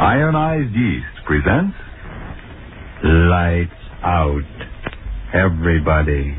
Ionized Yeast presents Lights Out. Everybody.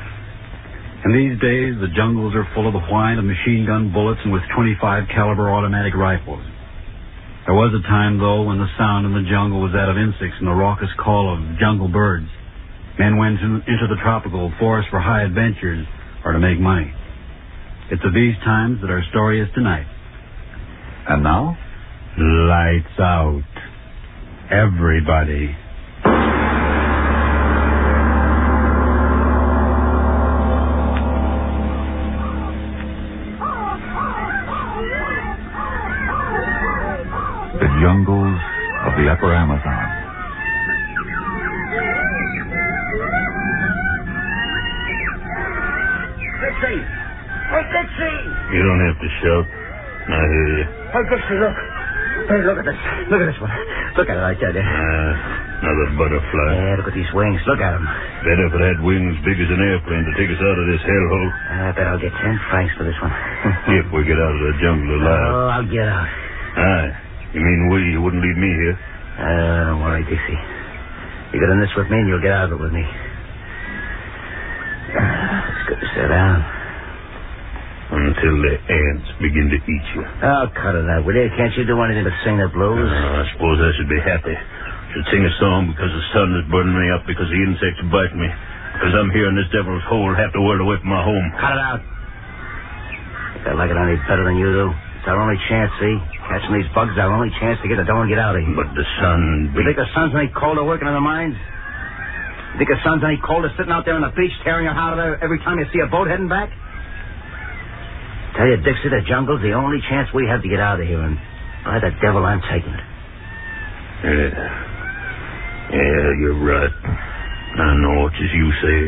In these days, the jungles are full of the whine of machine gun bullets and with 25 caliber automatic rifles. There was a time, though, when the sound in the jungle was that of insects and the raucous call of jungle birds. Men went in- into the tropical forest for high adventures or to make money. It's of these times that our story is tonight. And now, lights out. Everybody. Upper Amazon. Hey! You don't have to shout. I hear you. Hey, Dixie, look. Hey, look at this. Look at this one. Look at it, I tell you. Ah, another butterfly. Yeah, look at these wings. Look at them. Better if it had wings big as an airplane to take us out of this hellhole. I bet I'll get ten francs for this one. If we get out of the jungle alive. Oh, I'll get out. Aye. You mean we? You wouldn't leave me here? Uh, don't worry, Dixie. You get in this with me and you'll get out of it with me. Ah, It's good to sit down. Until the ants begin to eat you. Oh, cut it out, will you? Can't you do anything but sing the blues? Oh, I suppose I should be happy. Should sing a song because the sun is burning me up, because the insects bite me, because I'm here in this devil's hole, half the world away from my home. Cut it out. I like it any better than you do? It's our only chance, see? Catching these bugs is our only chance to get the door and get out of here. But the sun. You think the sun's any colder working in the mines? You think the sun's any colder sitting out there on the beach tearing your heart out every time you see a boat heading back? Tell you, Dixie, the jungle's the only chance we have to get out of here, and by the devil, I'm taking it. Yeah. Yeah, you're right. I know it's as you say.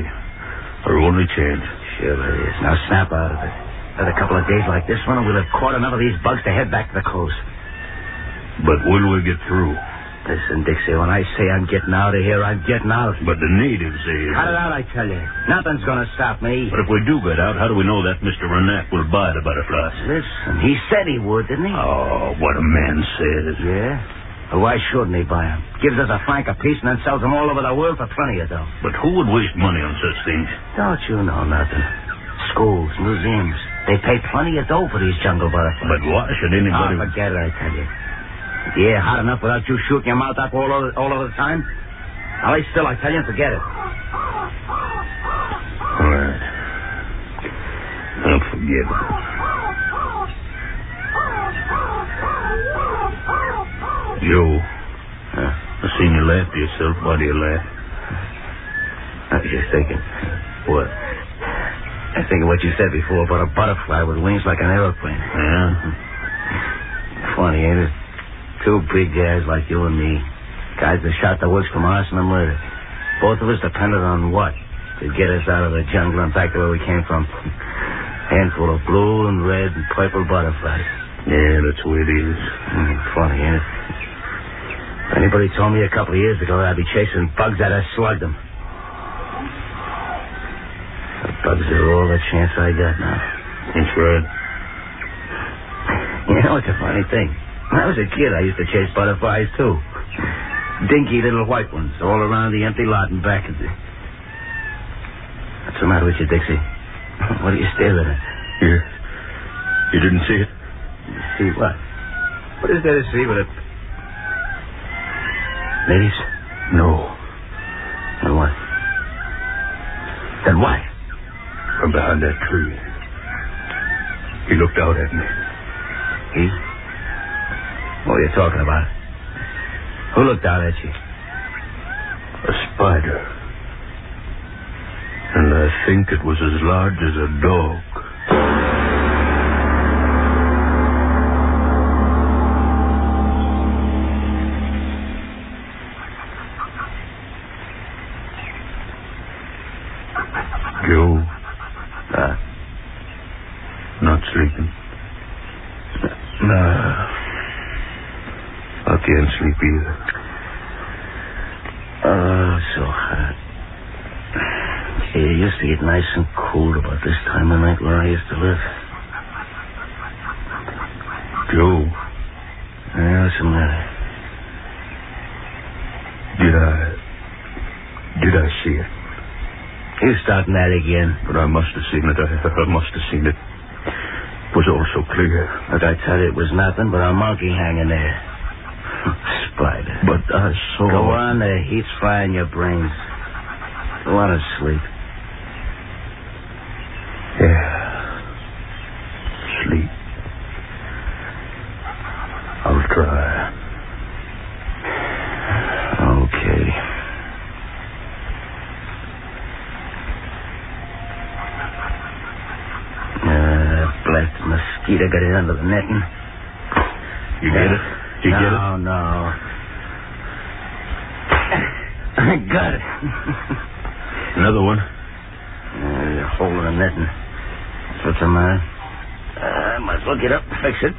Our only chance. Sure it is. Now snap out of it. Another couple of days like this one, and we'll have caught enough of these bugs to head back to the coast. But will we get through? Listen, Dixie, when I say I'm getting out of here, I'm getting out. But the natives say. Cut it out, I tell you. Nothing's going to stop me. But if we do get out, how do we know that Mr. Renack will buy the butterflies? Listen, he said he would, didn't he? Oh, what a man says. Yeah? Well, why shouldn't he buy 'em? Gives us a franc apiece and then sells 'em all over the world for plenty of dough. But who would waste money on such things? Don't you know nothing? Schools, museums. They pay plenty of dough for these jungle butterflies. But why should anybody... Oh, forget it, I tell you. Yeah, hot enough without you shooting your mouth up all over, all over the time? Now lay still, I tell you, and forget it. All right. I'll forget it. Joe, Huh? I seen you laugh to yourself. Why do you laugh? I was just thinking. What? I think of what you said before about a butterfly with wings like an aeroplane. Yeah? Funny, ain't it? Two big guys like you and me. Guys that shot the woods from arson and murder. Both of us depended on what? To get us out of the jungle and back to where we came from. Handful of blue and red and purple butterflies. Yeah, that's the way it is. Mm, funny, ain't it? If anybody told me a couple of years ago that I'd be chasing bugs, I'd have slugged them. Bugs are all the chance I got uh, now. That's right. You know, it's a funny thing. When I was a kid, I used to chase butterflies, too. Dinky little white ones all around the empty lot and back of the... What's the matter with you, Dixie? What are you staring at? You, you didn't see it? See what? What is there to see but a Ladies? No. Then what? Then what? Behind that tree. He looked out at me. He? What are you talking about? Who looked out at you? A spider. And I think it was as large as a dog. Sleeping. no. I can't sleep either. Oh, so hot. It used to get nice and cool about this time of night where I used to live. Joe, Yeah, what's the matter? did I... Did I see it? You're starting that again? But I must have seen it. I, I must have seen it. Was all so clear. Look, I tell you, it was nothing but a monkey hanging there. Spider. But I saw... Go on, the heat's frying your brains. Go on to sleep. Yeah. Sleep. I'll try. Mosquito got it under the netting. You get it? You no, get it? No, I got it. Another one? Uh, you're holding the netting. That's what's the matter. Uh, I might as well get up and fix it.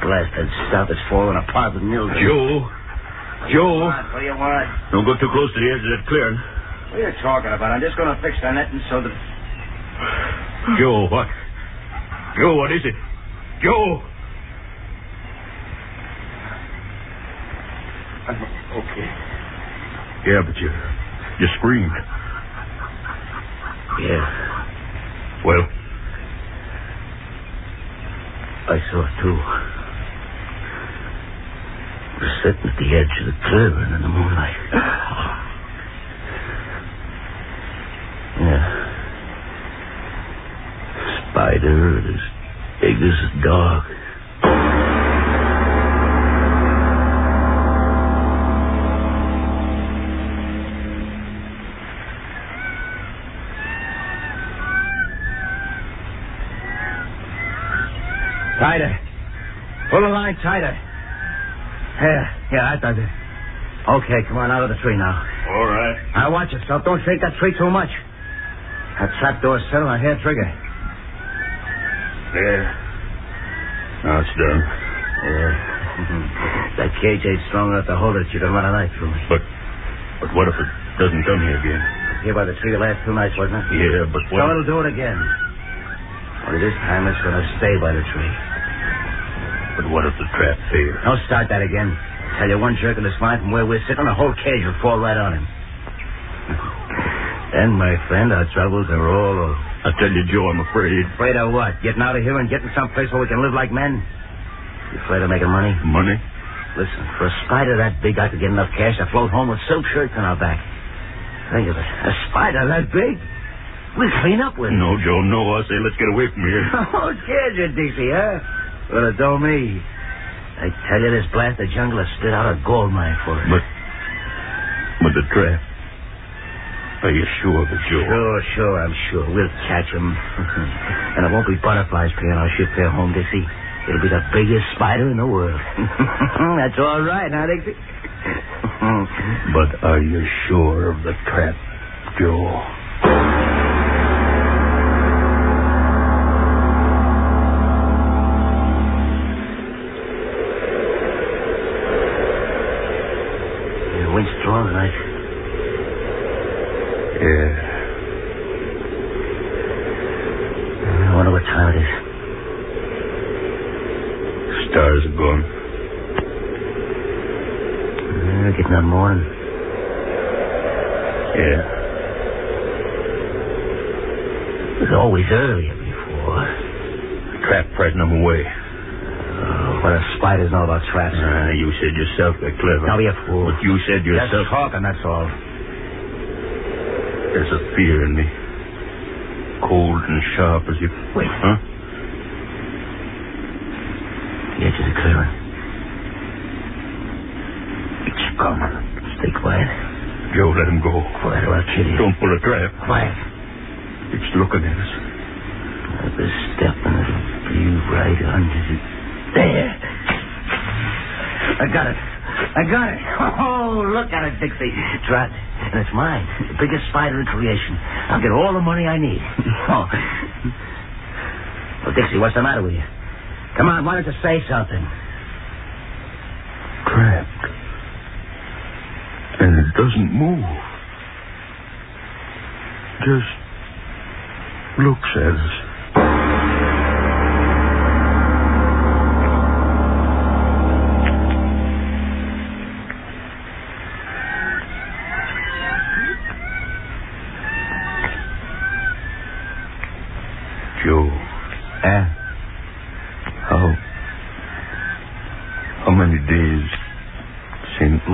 Blasted stuff is falling apart with mildew. Joe. Joe. What do you want? Don't go too close to the edge of that clearing. What are you talking about? I'm just going to fix the netting so that... Joe, what? Joe, what is it? Joe! I'm Okay. Yeah, but you... You screamed. Yeah, Well, I saw it too. Was sitting at the edge of the clearing in the moonlight. Yeah. Spider as big as a dog. Tighter. Pull the line tighter. Yeah, yeah, I does it. Okay, come on out of the tree now. all right. Now watch yourself. Don't shake that tree too much. That trapdoor's set on a hair trigger. There. Now it's done. Yeah. that cage ain't strong enough to hold it. You can run a knife through it. But... But what if it doesn't come here again? Here by the tree the last two nights, wasn't it? Yeah, but So it'll do it again. Only this time it's going to stay by the tree. But what if the trap fails? Don't start that again. Tell you one jerk in the spine from where we're sitting, the whole cage will fall right on him. then, my friend, our troubles are all over. I tell you, Joe, I'm afraid. Afraid of what? Getting out of here and getting someplace where we can live like men? You afraid of making money? Money? Listen, for a spider that big, I could get enough cash to float home with silk shirts on our back. Think of it. A spider that big? We'll clean up with it. No, Joe, no. I say let's get away from here. Oh, scared you, Dixie, huh? Well, it don't me. I tell you, this blasted jungle has spit out a gold mine for us. But... But the trap... Are you sure of it, Joe? Sure, sure, I'm sure. We'll catch him. and it won't be butterflies paying our ship fare home, Dixie. It'll be the biggest spider in the world. That's all right, huh, Dixie? But are you sure of the trap, Joe? The wind's strong tonight. Yeah. What time it is. Stars are gone. Uh, getting on morning. Yeah. It was always earlier before. The Trap frightened them away. Oh. What do spiders know about traps? Ah, you said yourself they're clever. Don't be a fool. But you said yourself. Just talking, that's all. There's a fear in me. Cold and sharp as if. Wait. Huh? The edge of the clearing. It's coming. Stay quiet. Joe, let him go. Quiet or I'll kill you. Don't pull a trap. Quiet. It's looking at us. Another step and it'll be right under the... There. I got it. I got it. Oh, look at it, Dixie. Trot. It's mine. The biggest spider in creation. I'll get all the money I need. oh. Well, Dixie, what's the matter with you? Come on, why don't you say something? Trapped. And it doesn't move. Just looks at us.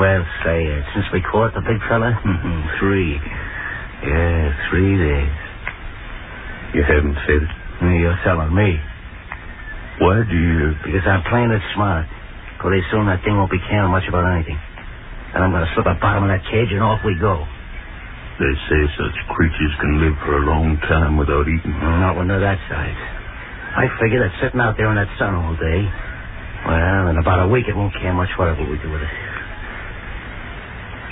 Well, say it. Since we caught the big fella? Mm-hmm. three. Yeah, three days. you haven't said it? You're telling me. Why do you Because I'm playing it smart. Pretty soon that thing won't be caring much about anything. And I'm going to slip the bottom of that cage and off we go. They say such creatures can live for a long time without eating. Not when they're that size. I figure that sitting out there in that sun all day, well, in about a week it won't care much whatever we do with it.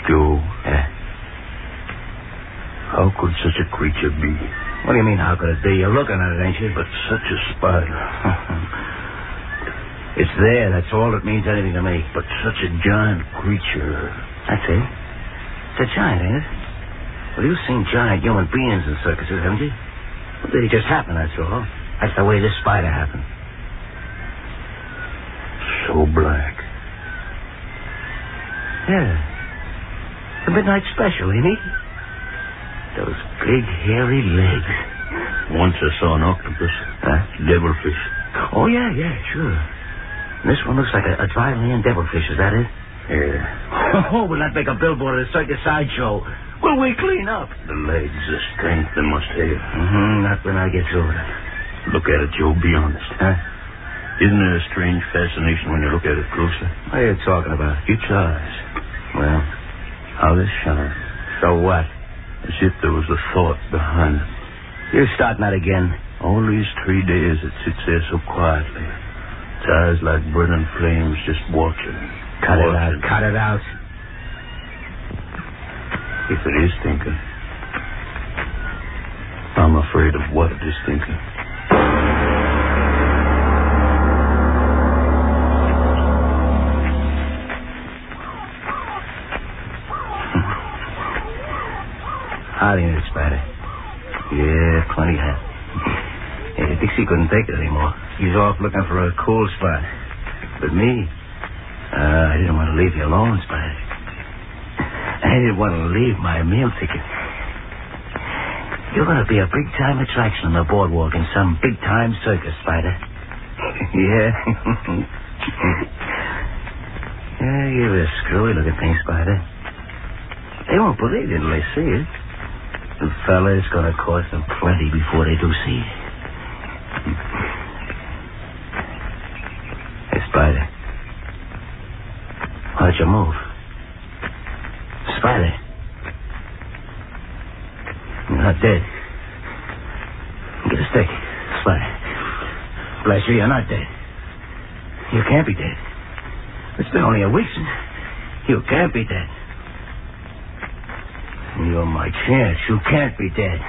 Joe, Yeah. How could such a creature be? What do you mean, how could it be? You're looking at it, ain't you? But such a spider. it's there. That's all that means anything to me. But such a giant creature. That's it. It's a giant, ain't it? Well, you've seen giant human beings in circuses, haven't you? Well, they just happen, that's all. That's the way this spider happened. So black. Yeah. The midnight special, ain't he? Those big, hairy legs. Once I saw an octopus. Huh? Devilfish. Oh, yeah, yeah, sure. This one looks like a, a dry land devilfish, is that it? Yeah. Oh, will that make a billboard at a circus sideshow? Will we clean up? The legs, the strength they must have. Mm-hmm, not when I get with it. Look at it, Joe. Be honest. Huh? Isn't there a strange fascination when you look at it closer? What are you talking about? Its eyes. Well, How they shine. so what? As if there was a thought behind them. You're starting that again? All these three days it sits there so quietly. Its eyes like burning flames just watching. Cut it out. Cut it out. If it is thinking. I'm afraid of what it is thinking. Howdy, Miss Spider. Yeah, plenty hot. Yeah, Dixie couldn't take it anymore. He's off looking for a cool spot. But me, uh, I didn't want to leave you alone, Spider. I didn't want to leave my meal ticket. You're going to be a big-time attraction on the boardwalk in some big-time circus, Spider. yeah. yeah, you're a screwy-looking thing, Spider. They won't believe it until they see it. The fella's going to cost them plenty before they do see. Hey, Spider. Why'd you move? Spider. You're not dead. Get a stick. Spider. Bless you, you're not dead. You can't be dead. It's been only a week since. You can't be dead. You're my chance. You can't be dead.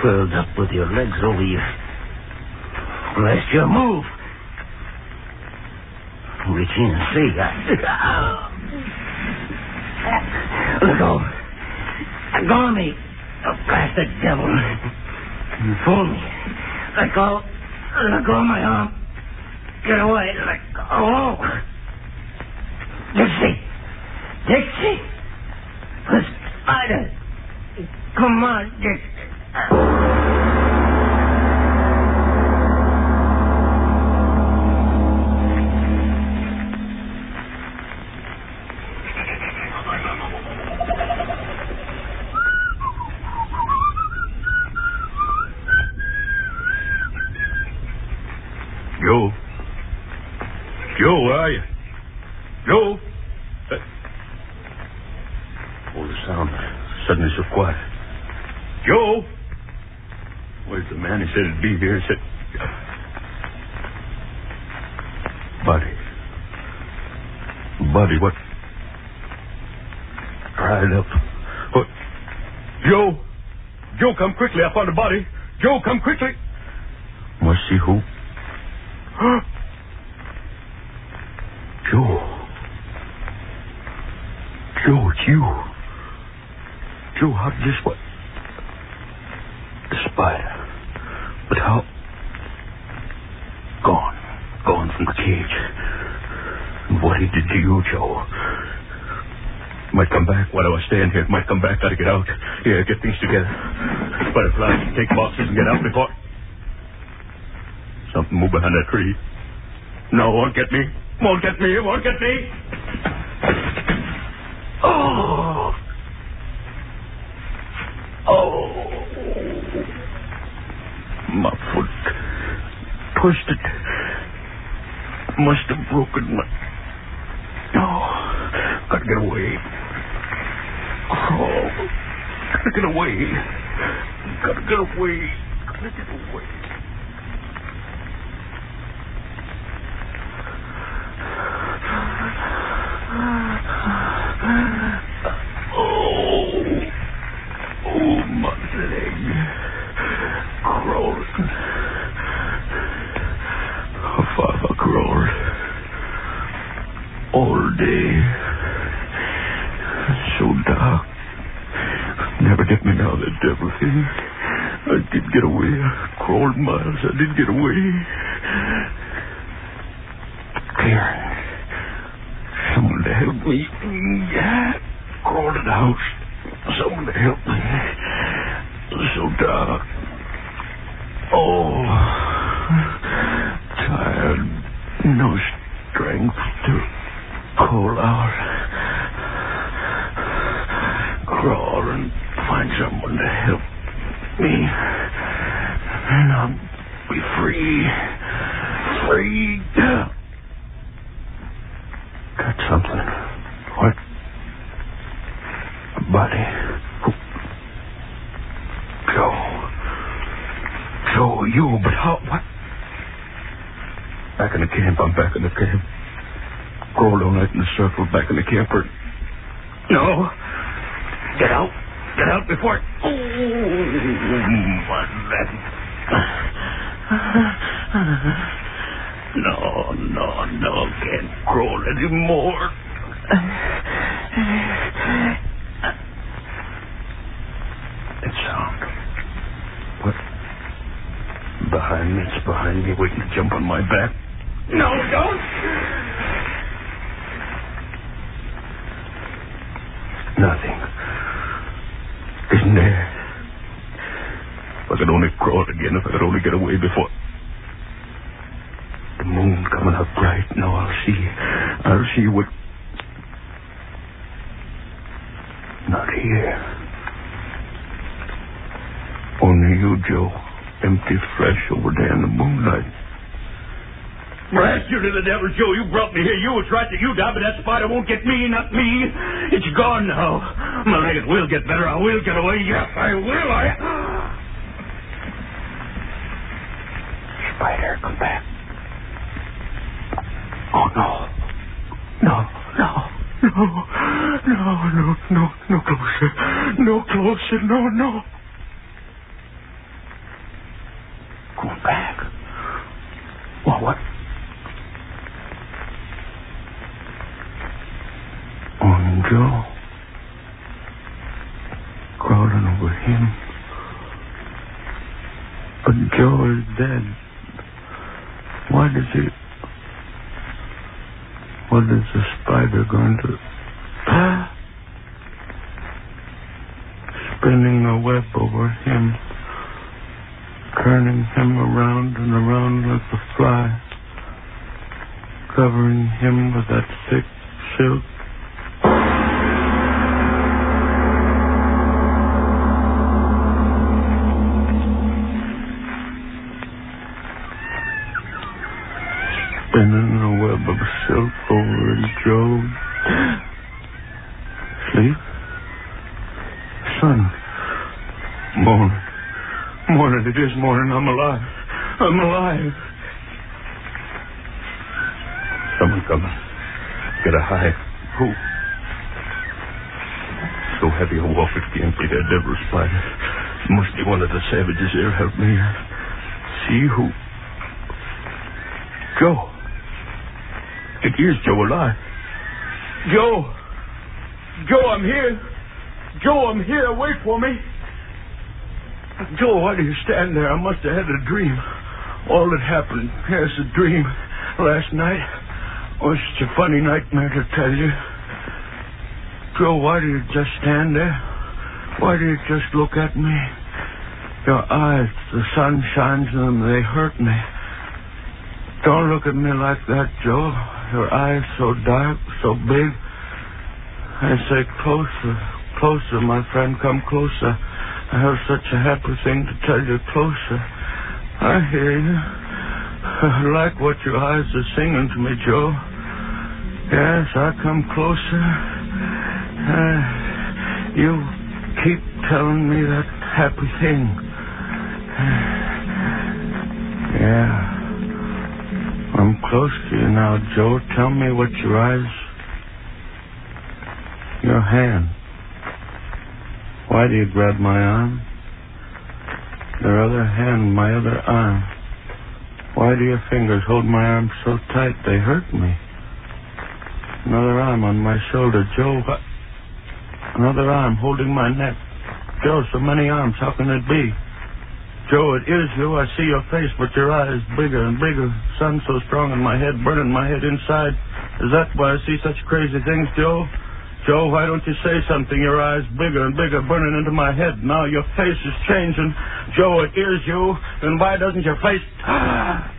Curled up with your legs over you. Bless your move. Reach in and see. Let go. Go of me. Oh, blasted devil. Fooled me. Let go. Let go of my arm. Get away. Let go. Dixie. Dixie. The spider. Come on, oh, the sound suddenly so quiet. Joe? Where's the man? He said he'd be here. He said... Buddy. Buddy, what? Dried up. What? Joe! Joe, come quickly. I found a body. Joe, come quickly. Must see who? Joe. Joe, it's you. How this what? The spider. But how? Gone. Gone from the cage. What he did to you, Joe. Might come back while I was staying here. Might come back. Gotta get out. Yeah, get things together. Butterfly, take boxes and get out before. Something move behind that tree. No, won't get me. Won't get me. Won't get me. Oh. Oh. My foot pushed it. Must have broken my. Oh. Gotta get away. Gotta get away. Gotta get away. Gotta get away. Oh. Oh, my leg. Crawling. How far I crawled. All day. So dark. Never get me now, that devil thing. I did get away. I crawled miles. I did get away. Clear. Someone to help me. Yeah. Crawled in the house. Someone to help me. So dark. Oh. Tired. No to call out. Crawl and find someone to help me. And I'll be free. Free. Got something. What? A body. Joe. Joe, you, but how? What? Back in the camp. I'm back in the camp. Crawled all night in a circle back in the camper. No. Get out. Get out before. Oh, my leg. No, no, no. Can't crawl anymore. That sound. What? Behind me. It's behind me, waiting to jump on my back. No, don't. Nothing. Isn't there? If I could only crawl again, if I could only get away before. The moon coming up bright. Now I'll see. I'll see what. Not here. Only you, Joe. Empty flesh over there in the moonlight. Blast you to the devil, Joe. You brought me here. You was right that you died, but that spider won't get me, not me. It's gone now. My leg will get better. I will get away. Yes, I will. I. Spider, come back. Oh, no. No, no, no, no, no, no, no closer. No closer. No, no. Come back. Well, what? On Joe. Crawling over him. But Joe is dead. Why does he... What is the spider going to... Spinning a web over him. Turning him around and around like a fly. Covering him with that Spinning a web of silk over in Joe. Sleep? Sun. Morning. Morning. It is morning. I'm alive. I'm alive. Someone coming. Get a hide. Who? So heavy a wolf it can't be that devil spider. Must be one of the savages here. Help me. See who? Joe. It is Joe alive. Joe. Joe, I'm here. Joe, I'm here. Wait for me. Joe, why do you stand there? I must have had a dream. All that happened, yes, a dream last night. Oh, it's such a funny nightmare to tell you. Joe, why do you just stand there? Why do you just look at me? Your eyes, the sun shines in them, they hurt me. Don't look at me like that, Joe. Your eyes so dark, so big. I say closer, closer, my friend, come closer. I have such a happy thing to tell you closer. I hear you. I like what your eyes are singing to me, Joe. Yes, I come closer. Uh, you keep telling me that happy thing. Yeah. I'm close to you now, Joe. Tell me what your eyes. Your hand. Why do you grab my arm? Your other hand, my other arm. Why do your fingers hold my arm so tight they hurt me? Another arm on my shoulder, Joe. What? Another arm holding my neck. Joe, so many arms. How can it be? Joe, it is you. I see your face, but your eyes bigger and bigger. Sun so strong in my head, burning my head inside. Is that why I see such crazy things, Joe? Joe, why don't you say something? Your eyes bigger and bigger, burning into my head. Now your face is changing. Joe, it is you. Then why doesn't your face... Ah!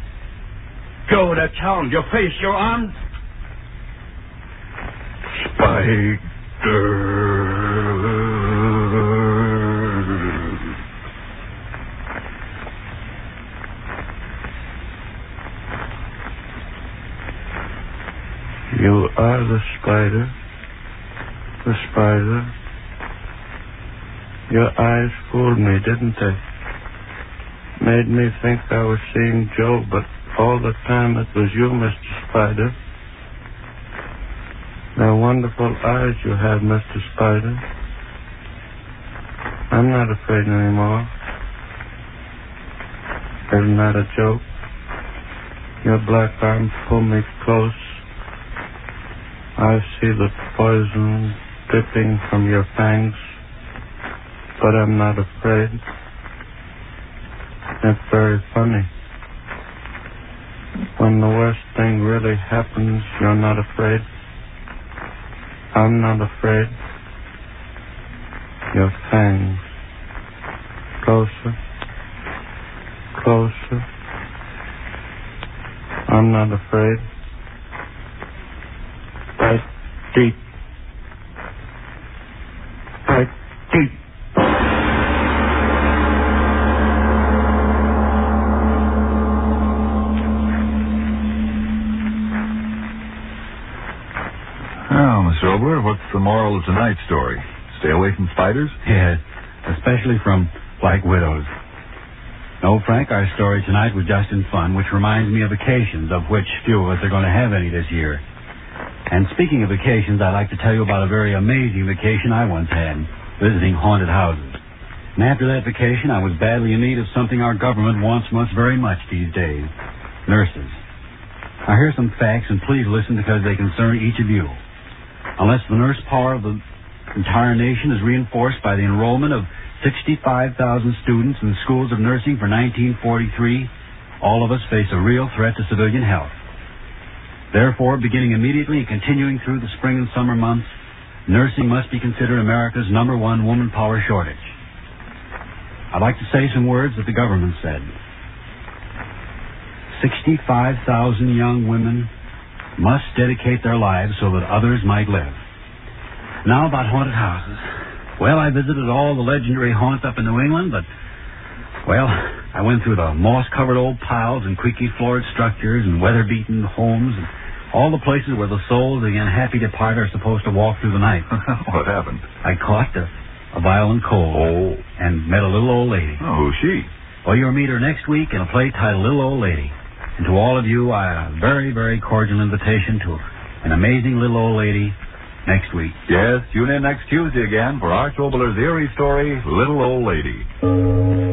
Joe, that sound, your face, your arm... Spider. You are the spider. The spider. Your eyes fooled me, didn't they? Made me think I was seeing Joe, but all the time it was you, Mr. Spider. They're wonderful eyes you have, Mr. Spider. I'm not afraid anymore. Isn't that a joke? Your black arms pull me close. I see the poison dripping from your fangs, but I'm not afraid. It's very funny. When the worst thing really happens, you're not afraid. I'm not afraid. Your fangs. Closer. Closer. I'm not afraid. Bite deep. Bite deep. Well, Mr. Oboler, what's the moral of tonight's story? Stay away from spiders? Yes, especially from black widows. No, Frank, our story tonight was just in fun, which reminds me of occasions of which few of us are going to have any this year. And speaking of vacations, I'd like to tell you about a very amazing vacation I once had, visiting haunted houses. And after that vacation, I was badly in need of something our government wants most very much these days nurses. Now, here's some facts, and please listen because they concern each of you. Unless the nurse power of the entire nation is reinforced by the enrollment of 65,000 students in the schools of nursing for 1943, all of us face a real threat to civilian health. Therefore, beginning immediately and continuing through the spring and summer months, nursing must be considered America's number one woman power shortage. I'd like to say some words that the government said. 65,000 young women must dedicate their lives so that others might live. Now about haunted houses. Well, I visited all the legendary haunts up in New England, but, well, I went through the moss-covered old piles and creaky floored structures and weather-beaten homes and All the places where the souls of the unhappy departed are supposed to walk through the night. what happened? I caught a, a violent cold Oh. and met a little old lady. Oh, who's she? Well, you'll meet her next week in a play titled Little Old Lady. And to all of you, I a very, very cordial invitation to an amazing little old lady next week. Yes, tune in next Tuesday again for Arch Oboler's eerie story, Little Old Lady.